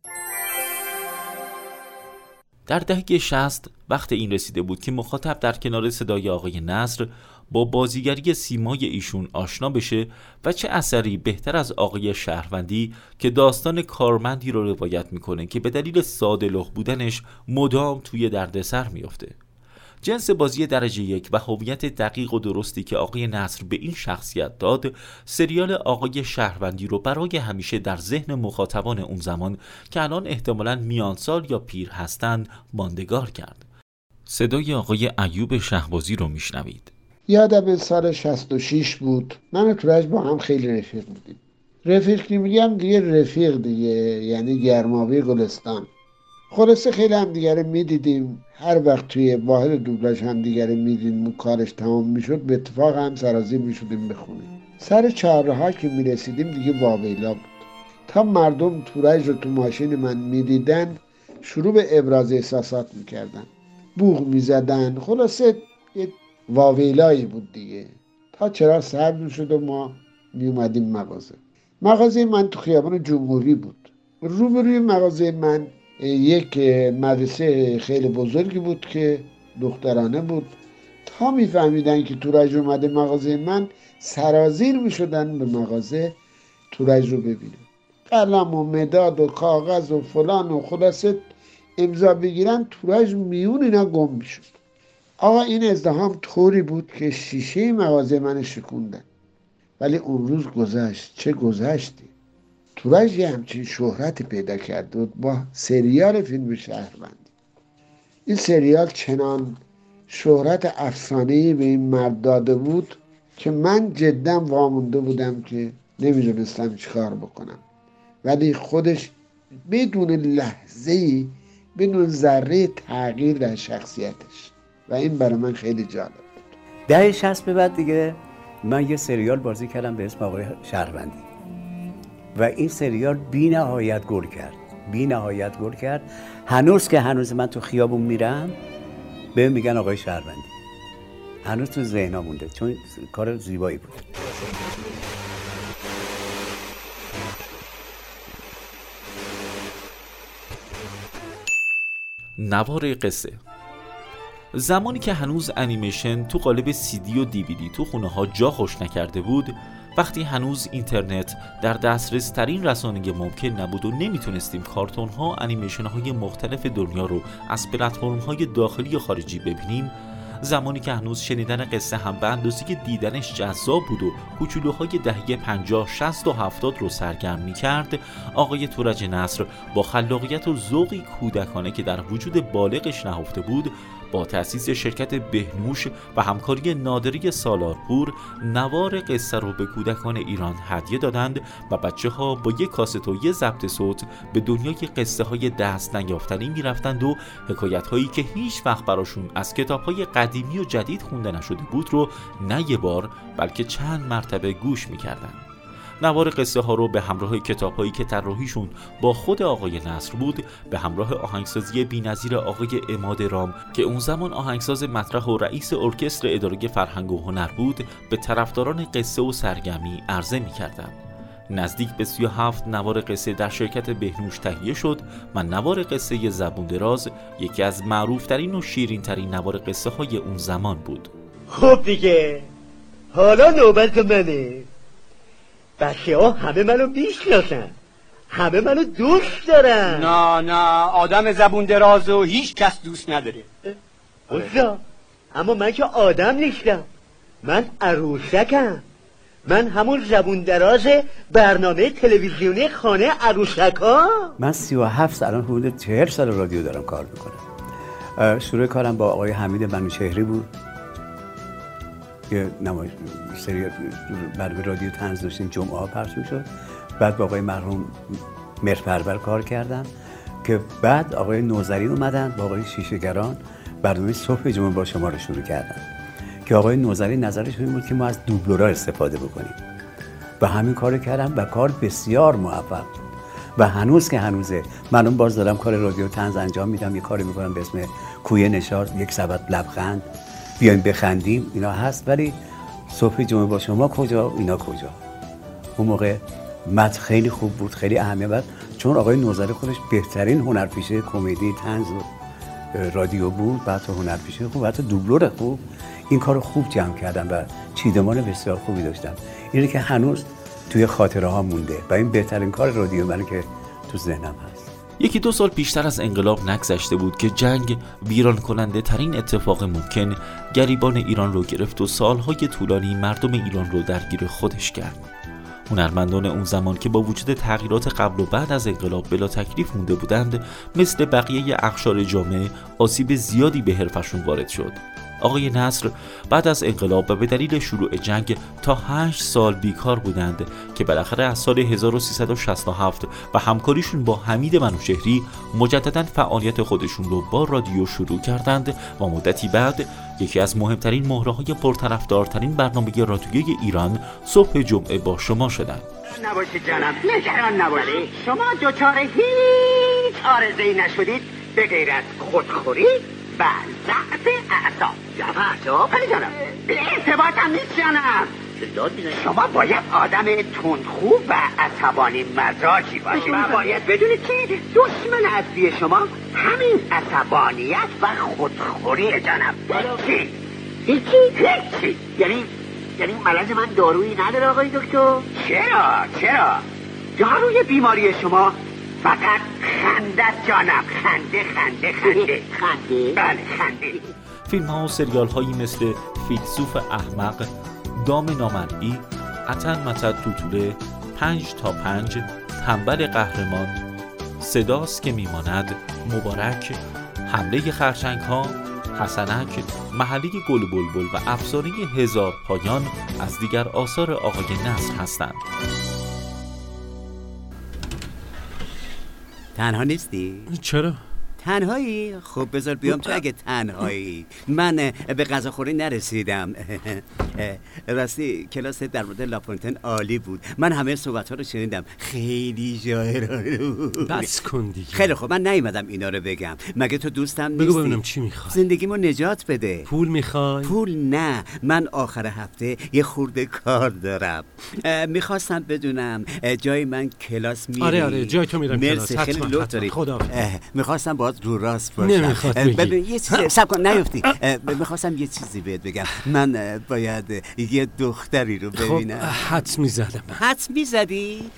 در دهه 60 وقت این رسیده بود که مخاطب در کنار صدای آقای نصر با بازیگری سیمای ایشون آشنا بشه و چه اثری بهتر از آقای شهروندی که داستان کارمندی رو روایت می‌کنه که به دلیل ساده لخ بودنش مدام توی دردسر میافته. جنس بازی درجه یک و هویت دقیق و درستی که آقای نصر به این شخصیت داد سریال آقای شهروندی رو برای همیشه در ذهن مخاطبان اون زمان که الان احتمالا میانسال یا پیر هستند ماندگار کرد. صدای آقای ایوب شهبازی رو میشنوید. یادم سال 66 بود. من و با هم خیلی رفیق بودیم. رفیق که میگم دیگه رفیق دیگه یعنی گرماوی گلستان. خلاصه خیلی هم دیگره می‌دیدیم. هر وقت توی واحد دوبلاژ هم دیگره می‌دیدیم کارش تمام می‌شد. به اتفاق هم سرازیر می‌شدیم بخونیم. سر چهارراه که می‌رسیدیم دیگه واویلا بود. تا مردم تورج رو تو ماشین من می‌دیدن شروع به ابراز احساسات می‌کردن. بوغ می‌زدن. خلاصه یه واویلایی بود دیگه. تا چرا سرد می‌شد و ما میومدیم مغازه. مغازه من تو خیابان جمهوری بود. روبروی مغازه من یک مدرسه خیلی بزرگی بود که دخترانه بود. تا میفهمیدن که تورج اومده مغازه من سرازیر می‌شدن به مغازه تورج رو ببینن. قلم و مداد و کاغذ و فلان و خلاصه امضا بگیرن تورج میون اینا گم می‌شد. آقا این ازدهام طوری بود که شیشه مغازه من شکوندن. ولی اون روز گذشت. چه گذشتی؟ تورج یه همچین شهرتی پیدا کرده بود با سریال فیلم شهروندی. این سریال چنان شهرت افسانه‌ای به این مرد داده بود که من جدا وامونده بودم که نمی‌دونستم چیکار بکنم. ولی خودش بدون لحظه ای بدون ذره تغییر در شخصیتش. و این برای من خیلی جالب بود. ده شست به بعد دیگه من یه سریال بازی کردم به اسم آقای شهروندی. و این سریال بی نهایت گل کرد. بی نهایت گل کرد. هنوز که هنوز من تو خیابون میرم به میگن آقای شهروندی. هنوز تو ذهنا مونده چون کار زیبایی بود. نوار قصه. زمانی که هنوز انیمیشن تو قالب سی دی و دیویدی تو خونه ها جا خوش نکرده بود وقتی هنوز اینترنت در دسترس ترین رسانه ممکن نبود و نمی‌تونستیم کارتون ها انیمیشن های مختلف دنیا رو از پلتفرم های داخلی و خارجی ببینیم زمانی که هنوز شنیدن قصه هم به اندازه که دیدنش جذاب بود و کوچولوهای دهه 50 60 و 70 رو سرگرم می کرد آقای تورج نصر با خلاقیت و ذوقی کودکانه که در وجود بالغش نهفته بود با تأسیس شرکت بهنوش و همکاری نادری سالارپور نوار قصه رو به کودکان ایران هدیه دادند و بچه ها با یک کاست و یک ضبط صوت به دنیای قصه های دست نیافتنی می‌رفتند و حکایت هایی که هیچ وقت براشون از کتاب های قدیمی و جدید خونده نشده بود رو نه یه بار بلکه چند مرتبه گوش می‌کردند. نوار قصه ها رو به همراه کتاب هایی که طراحیشون با خود آقای نصر بود به همراه آهنگسازی بینظیر آقای اماد رام که اون زمان آهنگساز مطرح و رئیس ارکستر اداره فرهنگ و هنر بود به طرفداران قصه و سرگمی عرضه می کردن. نزدیک به 37 نوار قصه در شرکت بهنوش تهیه شد و نوار قصه زبون دراز یکی از معروفترین و شیرینترین نوار قصه های اون زمان بود خب دیگه حالا نوبت منه بچه ها همه منو می‌شناسن. همه منو دوست دارن. نه نه آدم زبون دراز و هیچ کس دوست نداره. اوزا اما من که آدم نیستم. من عروسکم. من همون زبون دراز برنامه تلویزیونی خانه عروسک ها من سی و هفت سال حدود چهر سال رادیو دارم کار می‌کنم. شروع کارم با آقای حمید منوچهری بود. که نمایش سری برنامه رادیو تنز داشتیم جمعه ها پخش شد بعد با آقای مرحوم مرپرور کار کردم که بعد آقای نوزری اومدن با آقای شیشگران برنامه صبح جمعه با شما رو شروع کردن. که آقای نوزری نظرش این بود که ما از دوبلورا استفاده بکنیم. و همین کار کردم و کار بسیار موفق و هنوز که هنوزه. من اون باز دارم کار رادیو تنز انجام میدم. یه کاری می‌کنم به اسم کوی نشار یک سبت لبخند. بیایم بخندیم اینا هست. ولی صبح جمعه با شما کجا اینا کجا؟ اون موقع مت خیلی خوب بود خیلی اهمیت چون آقای نوزری خودش بهترین هنرپیشه کمدی تنز و رادیو بود بعد هنرپیشه خوب بعد دوبلور خوب. این کار خوب جمع کردم و چیدمان بسیار خوبی داشتم اینه که هنوز توی خاطره ها مونده و این بهترین کار رادیو منه که تو ذهنم هست. یکی دو سال پیشتر از انقلاب نگذشته بود که جنگ ویران کننده ترین اتفاق ممکن گریبان ایران رو گرفت و سالهای طولانی مردم ایران رو درگیر خودش کرد. هنرمندان اون زمان که با وجود تغییرات قبل و بعد از انقلاب بلا تکلیف مونده بودند مثل بقیه اقشار جامعه آسیب زیادی به حرفشون وارد شد. آقای نصر بعد از انقلاب و به دلیل شروع جنگ تا 8 سال بیکار بودند که بالاخره از سال 1367 و همکاریشون با حمید منوشهری مجددا فعالیت خودشون رو با رادیو شروع کردند و مدتی بعد یکی از مهمترین مهره های پرطرفدارترین برنامه رادیوی ایران صبح جمعه با شما شدند نباشید جانم. نگران نباشید. شما دوچار هیچ آرزهی نشدید. به غیر از خودخوری و ضعف اعصاب اعصاب خیلی جانم ارتباط هم نیست جانم شما باید آدم تندخو و عصبانی مزاجی باشید و باید بدونید که دشمن اصلی شما همین عصبانیت و خودخوری جانم هیچی هیچی هیچی یعنی یعنی ملز من دارویی نداره آقای دکتر چرا چرا داروی بیماری شما فقط خنده جانم. خنده خنده خنده. [LAUGHS] خنده؟ بله خنده. فیلم ها و سریال هایی مثل فیلسوف احمق دام نامرئی اتن متد توتوله پنج تا پنج تنبل قهرمان صداست که میماند مبارک حمله خرچنگ ها حسنک محلی گل بلبل و افسانه هزار پایان از دیگر آثار آقای نصر هستند. تنها نیستی؟ چرا؟ تنهایی؟ خب بذار بیام تو اگه تنهایی. من به غذا خوری نرسیدم. [LAUGHS] راستی کلاس در مورد لاپونتن عالی بود. من همه صحبت ها رو شنیدم. خیلی جاهرانه بود. بس کن دیگه. خیلی خب من نیومدم اینا رو بگم. مگه تو دوستم نیستی؟ بگو ببینم چی می‌خوای. زندگیمو نجات بده. پول می‌خوای؟ پول نه. من آخر هفته یه خورده کار دارم. می‌خواستم بدونم جای من کلاس میری. آره آره. جای تو میرم کلاس. خیلی لطف داری. خدا می‌خواستم باید رو راست باشم. نمی‌خواد بگی. ببین یه چیزی سب کن نیفتی. می‌خواستم یه چیزی بهت بگم. من باید یه دختری رو ببینم. خب حد می‌زدم. حد می‌زدی؟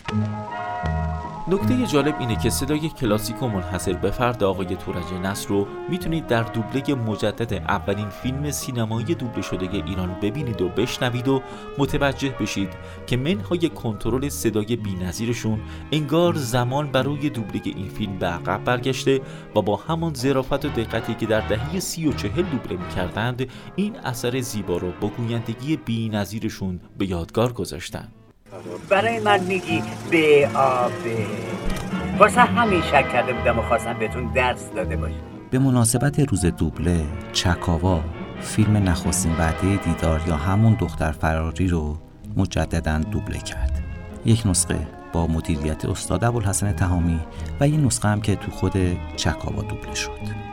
نکته جالب اینه که صدای کلاسیک و منحصر به فرد آقای تورج نصر رو می‌تونید در دوبله مجدد اولین فیلم سینمایی دوبله شده ایران ببینید و بشنوید و متوجه بشید که منهای کنترل صدای بینظیرشون انگار زمان برای دوبله این فیلم به عقب برگشته و با همان ظرافت و دقتی که در دهه سی و چهل دوبله می‌کردند این اثر زیبا رو با گویندگی بینظیرشون به یادگار گذاشتن. برای من میگی به آبه. واسه همین شک کرده بودم و خواستم بهتون درس داده باشم. به مناسبت روز دوبله چکاوا فیلم نخستین وعده دیدار یا همون دختر فراری رو مجددا دوبله کرد. یک نسخه با مدیریت استاد ابوالحسن تهامی و یک نسخه هم که تو خود چکاوا دوبله شد.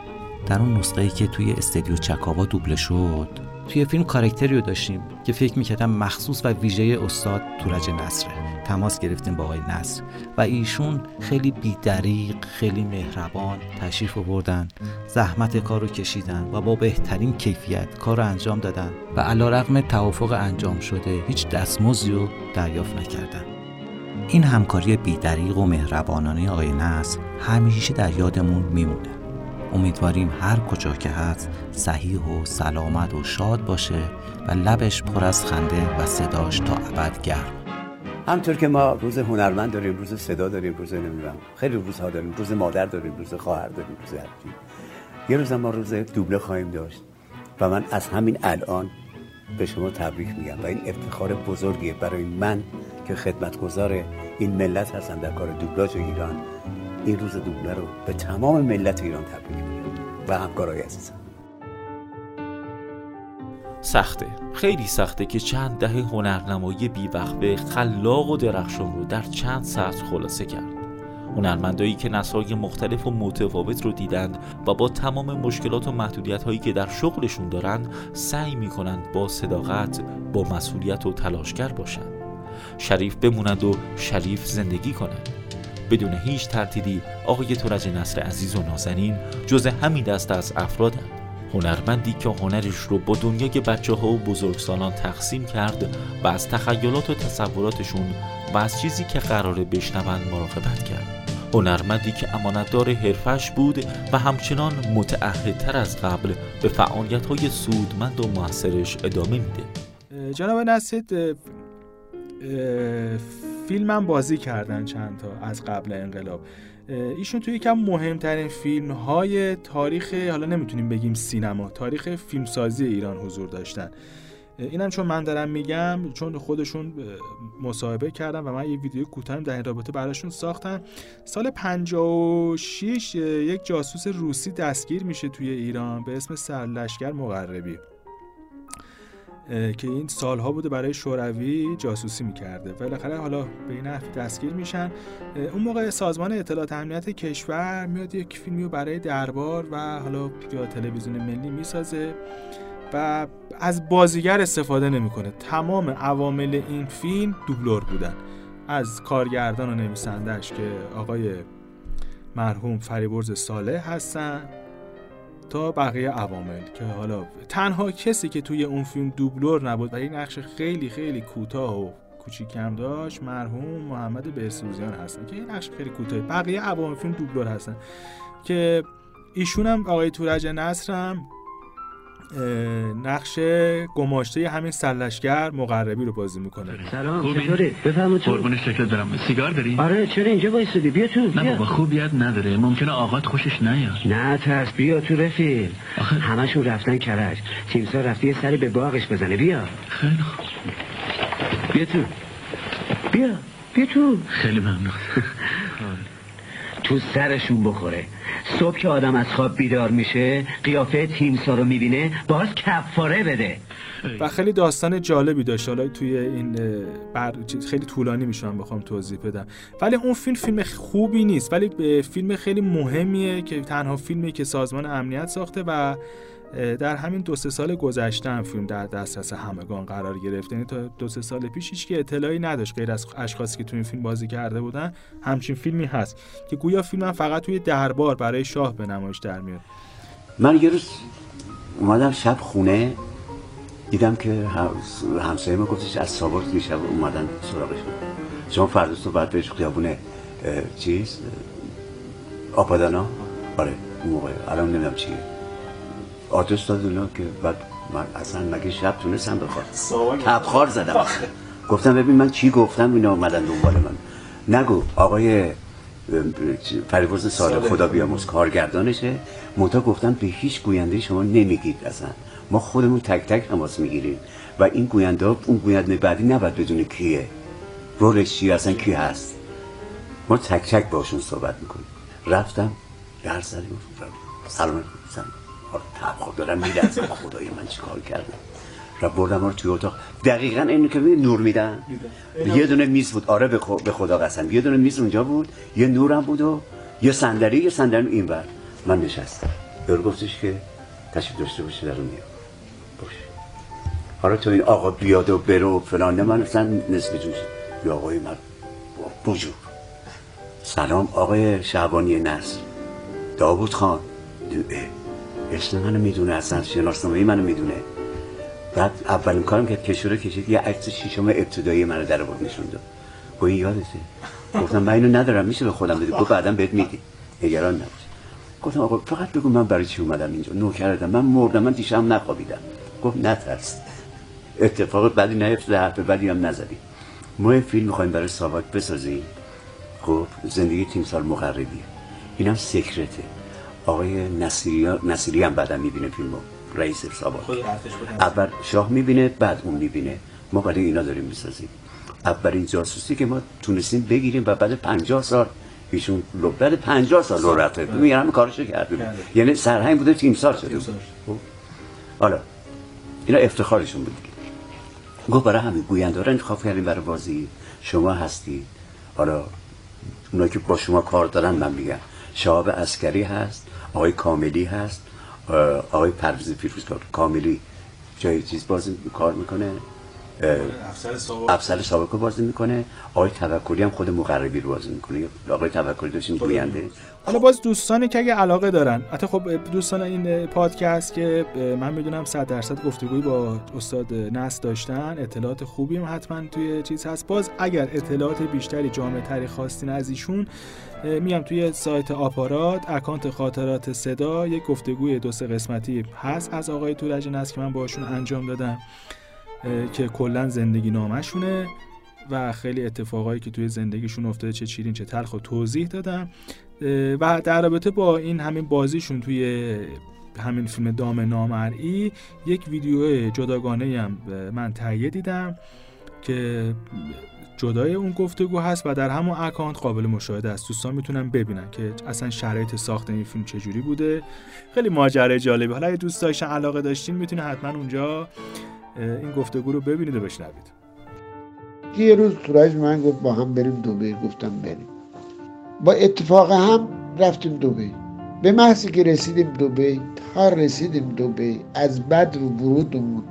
در اون نسخه ای که توی استدیو چکاوا دوبله شد توی فیلم کارکتری رو داشتیم که فکر می‌کردم مخصوص و ویژه استاد تورج نصره. تماس گرفتیم با آقای نصر و ایشون خیلی بیدریق خیلی مهربان تشریف آوردن زحمت کار رو کشیدن و با بهترین کیفیت کار رو انجام دادن و علا رقم توافق انجام شده هیچ دستمزدی رو دریافت نکردن. این همکاری بیدریق و مهربانانه آقای نصر همیشه در یادمون میمونه. امیدواریم هر کجا که هست صحیح و سلامت و شاد باشه و لبش پر از خنده و صداش تا ابد گرم. همطور که ما روز هنرمند داریم روز صدا داریم روز نمی‌دونم خیلی روزها داریم روز مادر داریم روز خواهر داریم روز هرچی یه روز ما روز دوبله خواهیم داشت و من از همین الان به شما تبریک میگم و این افتخار بزرگیه برای من که خدمتگزار این ملت هستم در کار دوبلاژ ایران. این روز دوبله رو به تمام ملت ایران تبریک میگم و همکارای عزیزم. سخته. خیلی سخته که چند دهه هنرنمایی بیوقفه خلاق و درخشان رو در چند سطر خلاصه کرد. هنرمندایی که نسل‌های مختلف و متفاوت رو دیدند و با تمام مشکلات و محدودیت هایی که در شغلشون دارند سعی می‌کنند با صداقت با مسئولیت و تلاشگر باشند. شریف بمونند و شریف زندگی کنند. بدون هیچ تردیدی آقای تورج نصر عزیز و نازنین جز همین دست از افرادند هنرمندی که هنرش رو با دنیای بچه ها و بزرگسالان تقسیم کرد و از تخیلات و تصوراتشون و از چیزی که قراره بشنوند مراقبت کرد. هنرمندی که امانتدار حرفش بود و همچنان متعهدتر از قبل به فعالیت های سودمند و موثرش ادامه میده. جناب نسید فیلمم بازی کردن چند تا از قبل انقلاب. ایشون توی یکم مهمترین فیلم های تاریخ حالا نمی‌تونیم بگیم سینما تاریخ فیلمسازی ایران حضور داشتن. اینم چون من دارم میگم چون خودشون مصاحبه کردم و من یه ویدیو کوتاه در این رابطه براشون ساختم. سال 56 یک جاسوس روسی دستگیر میشه توی ایران به اسم سرلشکر مقربی. که این سالها بوده برای شوروی جاسوسی می‌کرده. بالاخره حالا به این نحو دستگیر میشن. اون موقع سازمان اطلاعات امنیت کشور میاد یک فیلمی رو برای دربار و حالا یا تلویزیون ملی می‌سازه و از بازیگر استفاده نمی‌کنه. تمام عوامل این فیلم دوبلور بودن. از کارگردان و نویسندهش که آقای مرحوم فریبرز صالح هستن. تا بقیه عوامل که حالا تنها کسی که توی اون فیلم دوبلور نبود و این نقش خیلی خیلی کوتاه و کوچیکم داشت مرحوم محمد برسوزیان هستن که این نقش خیلی کوتاه بقیه عوامل فیلم دوبلور هستن. که ایشون هم آقای تورج نصر هم نقش گماشته همین سلشگر مقربی رو بازی می‌کنه. سلام چطوری؟ بفرمایید. تو قربون شکلت دارم سیگار داری؟ آره چرا اینجا وایسادی بیا تو نه بیا. بابا خوبیت نداره. ممکنه آقات خوشش نیاد. نه ترس. بیا تو رفیق. همشون رفتن کرج. تیمسا رفتی یه سری به باغش بزنه. بیا. خیلی خوب. بیا تو. بیا بیا تو. خیلی ممنون. [LAUGHS] تو سرشون بخوره. صبح که آدم از خواب بیدار میشه قیافه تیمسا رو می‌بینه باز کفاره بده. و خیلی داستان جالبی داشت. حالا توی این بر... خیلی طولانی میشه من بخوام توضیح بدم. ولی اون فیلم فیلم خوبی نیست ولی فیلم خیلی مهمیه که تنها فیلمی که سازمان امنیت ساخته و در همین دو سه سال گذشته هم فیلم در دسترس همگان قرار گرفت. یعنی تا دو سه سال پیش هیچ که اطلاعی نداشت غیر از اشخاصی که تو این فیلم بازی کرده بودن همچین فیلمی هست که گویا فیلم هم فقط توی دربار برای شاه به نمایش در میاد. من یه روز اومدم شب خونه دیدم که هم- همسایه ما گفتش از سابق دیشب اومدن سراغش. شما فردا صبح باید بهش خیابونه چیز آپادانا؟ آره اون موقع. الان نمی‌دونم چیه. آدرس داد اونا که بعد من اصلا مگه شب تونستم بخواد تبخار زدم. گفتم ببین من چی گفتم اینا اومدن دنبال من. نگو آقای چی- فریبرز سال خدا بیاموز کارگردانشه. منتها گفتن به هیچ گوینده شما نمیگید اصلا. ما خودمون تک تک تماس می‌گیریم. و این گوینده اون گوینده بعدی نباید بدونه کیه. رولش چیه؟ اصلا کی هست؟ ما تک تک باشون صحبت می‌کنیم. رفتم در گفتم سلام سلام تبخور دارم میلرزم خدای من چیکار کردم؟ و بردم رو توی اتاق. دقیقا اینو که نور میدن. یه دونه میز بود. آره به خو- به خدا قسم. یه دونه میز اونجا بود. یه نورم بود و یه صندلی یه صندلی این بر من نشستم. یارو گفتش که تشریف داشته باشه در اون باشه. حالا تو این آقا بیاد و بره و فلان. من اصلا نصف جوش. یا آقای من بجور سلام آقای شعبانی نصر. داوود خان. اه، اسم منو می‌دونه اصلا شناسنامه منو می‌دونه. بعد اولین کارم که کشوره کشید یه عکس شیشم ابتدایی منو در آورد نشون داد. گفت این یادته؟ گفتم من اینو ندارم میشه به خودم بدی؟ گفت بعدا بهت میدی. نگران نباش. گفتم آقا فقط بگو من برای چی اومدم اینجا؟ نوکردم من مردم من دیشب نخوابیدم. گفت نترس. اتفاق بدی نیفتاده حرف بدی هم نزدی. ما یه فیلم می‌خوایم برای ساواک بسازیم. خب زندگی تیمسار مقربیه. اینم سکرته آقای نصیری, نصیری هم بعدا می‌بینه فیلمو رئیس ساواک اول شاه می‌بینه بعد اون می‌بینه. ما برای اینا داریم می‌سازیم. اولین جاسوسی که ما تونستیم بگیریم و بعد پنجاه سال ایشون لو بعد پنجاه سال رو رفته. میگن همه کارشو کرده بود. یعنی سرهنگ بوده تیمسار شده بود؟ حالا اینا افتخارشون بود. گفت برای همین گوینده رو انتخاب کردیم برای بازی. شما هستی حالا اونا که با شما کار دارن من میگم. شهاب اسکری هست. آقای کاملی هست. آقای پرویز پیروز کاملی جای چیز بازی کار می‌کنه. افسر سابق. رو بازی می‌کنه. آقای توکلی هم خود مقربی رو بازی می‌کنه. آقای توکلی داشتیم گوینده حالا باز دوستانی که اگه علاقه دارن. حتی خب دوستان این پادکست که من می‌دونم 100 درصد گفتگویی با استاد نس داشتن. اطلاعات خوبی هم حتما توی چیز هست. باز اگر اطلاعات بیشتری جامع تری خواستین از ایشون میام توی سایت آپارات اکانت خاطرات صدا یک گفتگوی دو سه قسمتی هست از آقای تورج نس که من باشون انجام دادم که کلا زندگی نامشونه و خیلی اتفاقایی که توی زندگیشون افتاده چه چیرین چه تلخ و توضیح دادم. و در رابطه با این همین بازیشون توی همین فیلم دام نامرئی یک ویدیو جداگانه هم من تهیه دیدم. که جدای اون گفتگو هست و در همون اکانت قابل مشاهده است. دوستان می‌تونن ببینن که اصلا شرایط ساخت این فیلم چجوری بوده. خیلی ماجرای جالبی. حالا اگه دوست داشتن علاقه داشتین می‌تونه حتما اونجا این گفتگو رو ببینید و بشنوید. یه روز تورج من گفت با هم بریم دوبه. گفتم بریم. با اتفاق هم رفتیم دوبه. به محضی که رسیدیم دوبه تا رسیدیم دوبه از بد رو ورودمون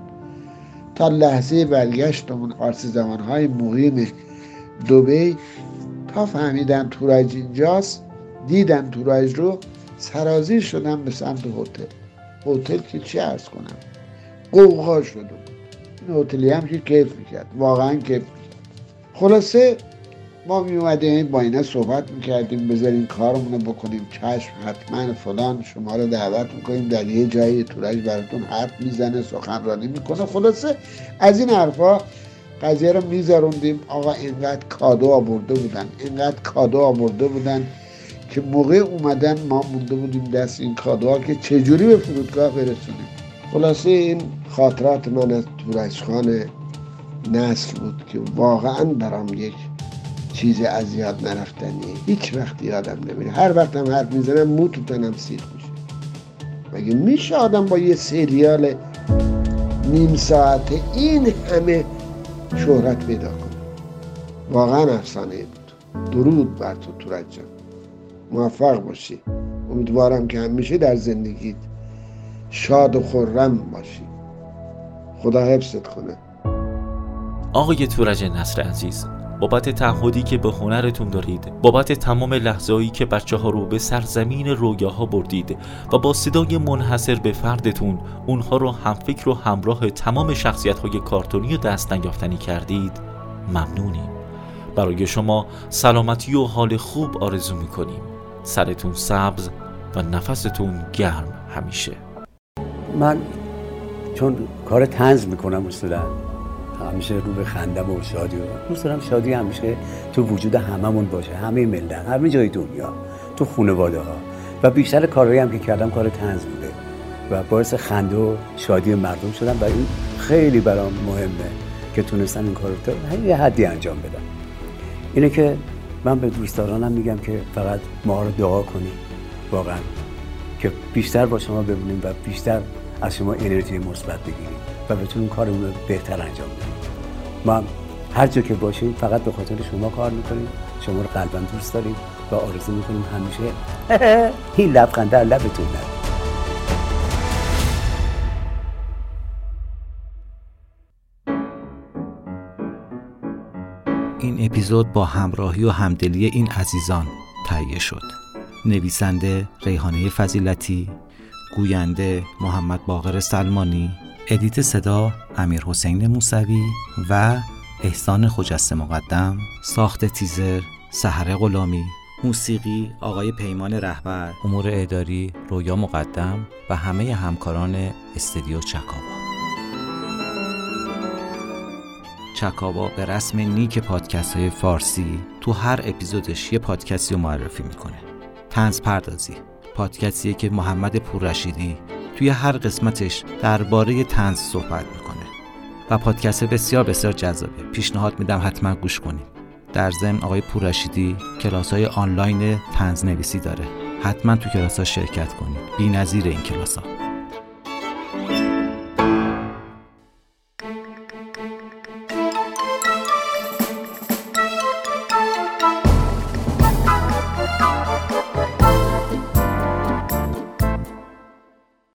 تا لحظه برگشتمون قارس زمانهای مقیم دوبه تا فهمیدن تورج اینجاست دیدن تورج رو سرازیر شدن به سمت هتل. هتل که چی ارز کنم؟ قوقا شد این هتلی هم که کیف می‌کرد. واقعا کیف می‌کرد. خلاصه ما می اومدیم با اینا صحبت می‌کردیم بذارین کارمون رو بکنیم چشم حتما فلان شما رو دعوت می‌کنیم در یه جایی تورج براتون حرف می‌زنه سخنرانی می‌کنه. خلاصه از این حرفا قضیه رو میذاروندیم آقا اینقدر کادو آورده بودن اینقدر کادو آورده بودن که موقع اومدن ما مونده بودیم دست این کادوها که چجوری به فرودگاه برسونیم. خلاصه این خاطرات من از تورجخان نسل بود که واقعا برام یک چیز از یاد نرفتنیه هیچ وقت یادم نمیره. هر وقت هم حرف می‌زنم مو تو تنم سیخ میشه. مگه میشه آدم با یه سریال نیم ساعته این همه شهرت پیدا کنه؟ واقعا افسانه بود. درود بر تو تورج جان. موفق باشی. امیدوارم که همیشه در زندگیت شاد و خورم باشی. خدا حفظت کنه. آقای تورج نصر عزیز. بابت تعهدی که به هنرتون دارید بابت تمام لحظه‌ای که بچه ها رو به سرزمین رویاها بردید و با صدای منحصر به فردتون اونها رو همفکر و همراه تمام شخصیت های کارتونی و دست نیافتنی کردید ممنونیم. برای شما سلامتی و حال خوب آرزو می‌کنیم. سرتون سبز و نفستون گرم همیشه. من چون کار تنز می‌کنم اصولا همیشه رو به خندم و شادی و دوست دارم شادی همیشه تو وجود هممون باشه همه ملت همه جای دنیا تو خانواده ها و بیشتر کارهایی هم که کردم کار تنز بوده. و باعث خنده و شادی مردم شدم و این خیلی برام مهمه که تونستم این کار رو یه حدی انجام بدم. اینه که من به دوستدارانم میگم که فقط ما رو دعا کنیم واقعا. که بیشتر با شما ببینیم و بیشتر از شما انرژی مثبت بگیریم و بتونیم کارمون رو بهتر انجام بدیم. ما هر جا که باشیم فقط به خاطر شما کار می‌کنیم شما رو قلبا دوست داریم و آرزو می‌کنیم همیشه [LAUGHS] این لبخند در لبتون نره. این اپیزود با همراهی و همدلی این عزیزان تهیه شد. نویسنده ریحانه فضیلتی گوینده محمد باقر سلمانی ادیت صدا امیر حسین موسوی و احسان خجسته مقدم ساخت تیزر سحر غلامی موسیقی آقای پیمان رهبر امور اداری رویا مقدم و همه همکاران استدیو چکاوا. چکاوا به رسم نیک پادکست های فارسی تو هر اپیزودش یه پادکستی رو معرفی می‌کنه. تنز پردازی. پادکستیه که محمد پوررشیدی توی هر قسمتش درباره تنز صحبت می‌کنه. و پادکست بسیار بسیار جذابه. پیشنهاد میدم حتما گوش کنید. در ضمن آقای پوررشیدی کلاس های آنلاین تنز نویسی داره. حتما تو کلاس ها شرکت کنید. بی نظیر این کلاس ها